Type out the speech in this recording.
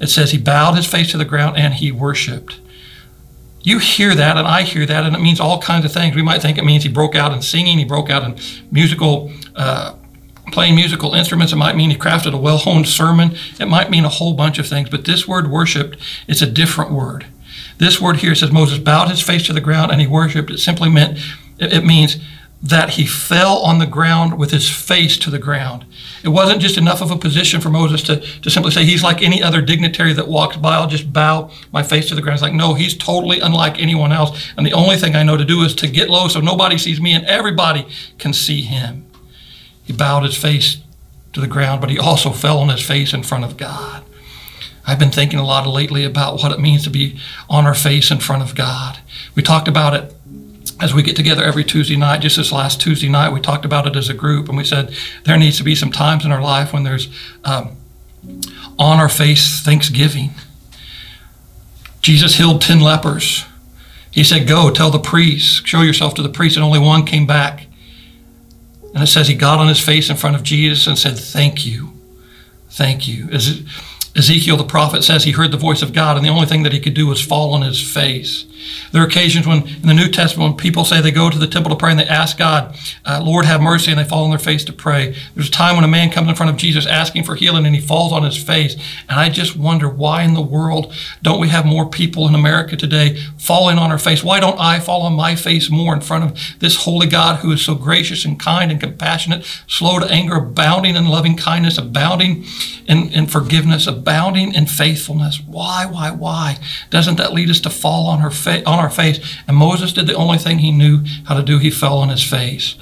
it says he bowed his face to the ground and he worshiped. You hear that, and I hear that, and it means all kinds of things. We might think it means he broke out in singing, he broke out in musical, uh, playing musical instruments. It might mean he crafted a well honed sermon. It might mean a whole bunch of things, but this word worshiped is a different word. This word here says Moses bowed his face to the ground and he worshiped. It simply meant, it means that he fell on the ground with his face to the ground. It wasn't just enough of a position for Moses to, to simply say, he's like any other dignitary that walks by, I'll just bow my face to the ground. It's like, no, he's totally unlike anyone else. And the only thing I know to do is to get low so nobody sees me and everybody can see him. He bowed his face to the ground, but he also fell on his face in front of God. I've been thinking a lot lately about what it means to be on our face in front of God. We talked about it as we get together every Tuesday night, just this last Tuesday night, we talked about it as a group, and we said there needs to be some times in our life when there's um, on our face thanksgiving. Jesus healed 10 lepers. He said, Go, tell the priests, show yourself to the priest, and only one came back. And it says he got on his face in front of Jesus and said, Thank you. Thank you. Ezekiel the prophet says he heard the voice of God, and the only thing that he could do was fall on his face. There are occasions when, in the New Testament, when people say they go to the temple to pray and they ask God, uh, Lord, have mercy, and they fall on their face to pray. There's a time when a man comes in front of Jesus asking for healing and he falls on his face. And I just wonder why in the world don't we have more people in America today falling on our face? Why don't I fall on my face more in front of this holy God who is so gracious and kind and compassionate, slow to anger, abounding in loving kindness, abounding in, in forgiveness, abounding in faithfulness? Why, why, why? Doesn't that lead us to fall on, her fa- on our face? And Moses did the only thing he knew how to do. He fell on his face.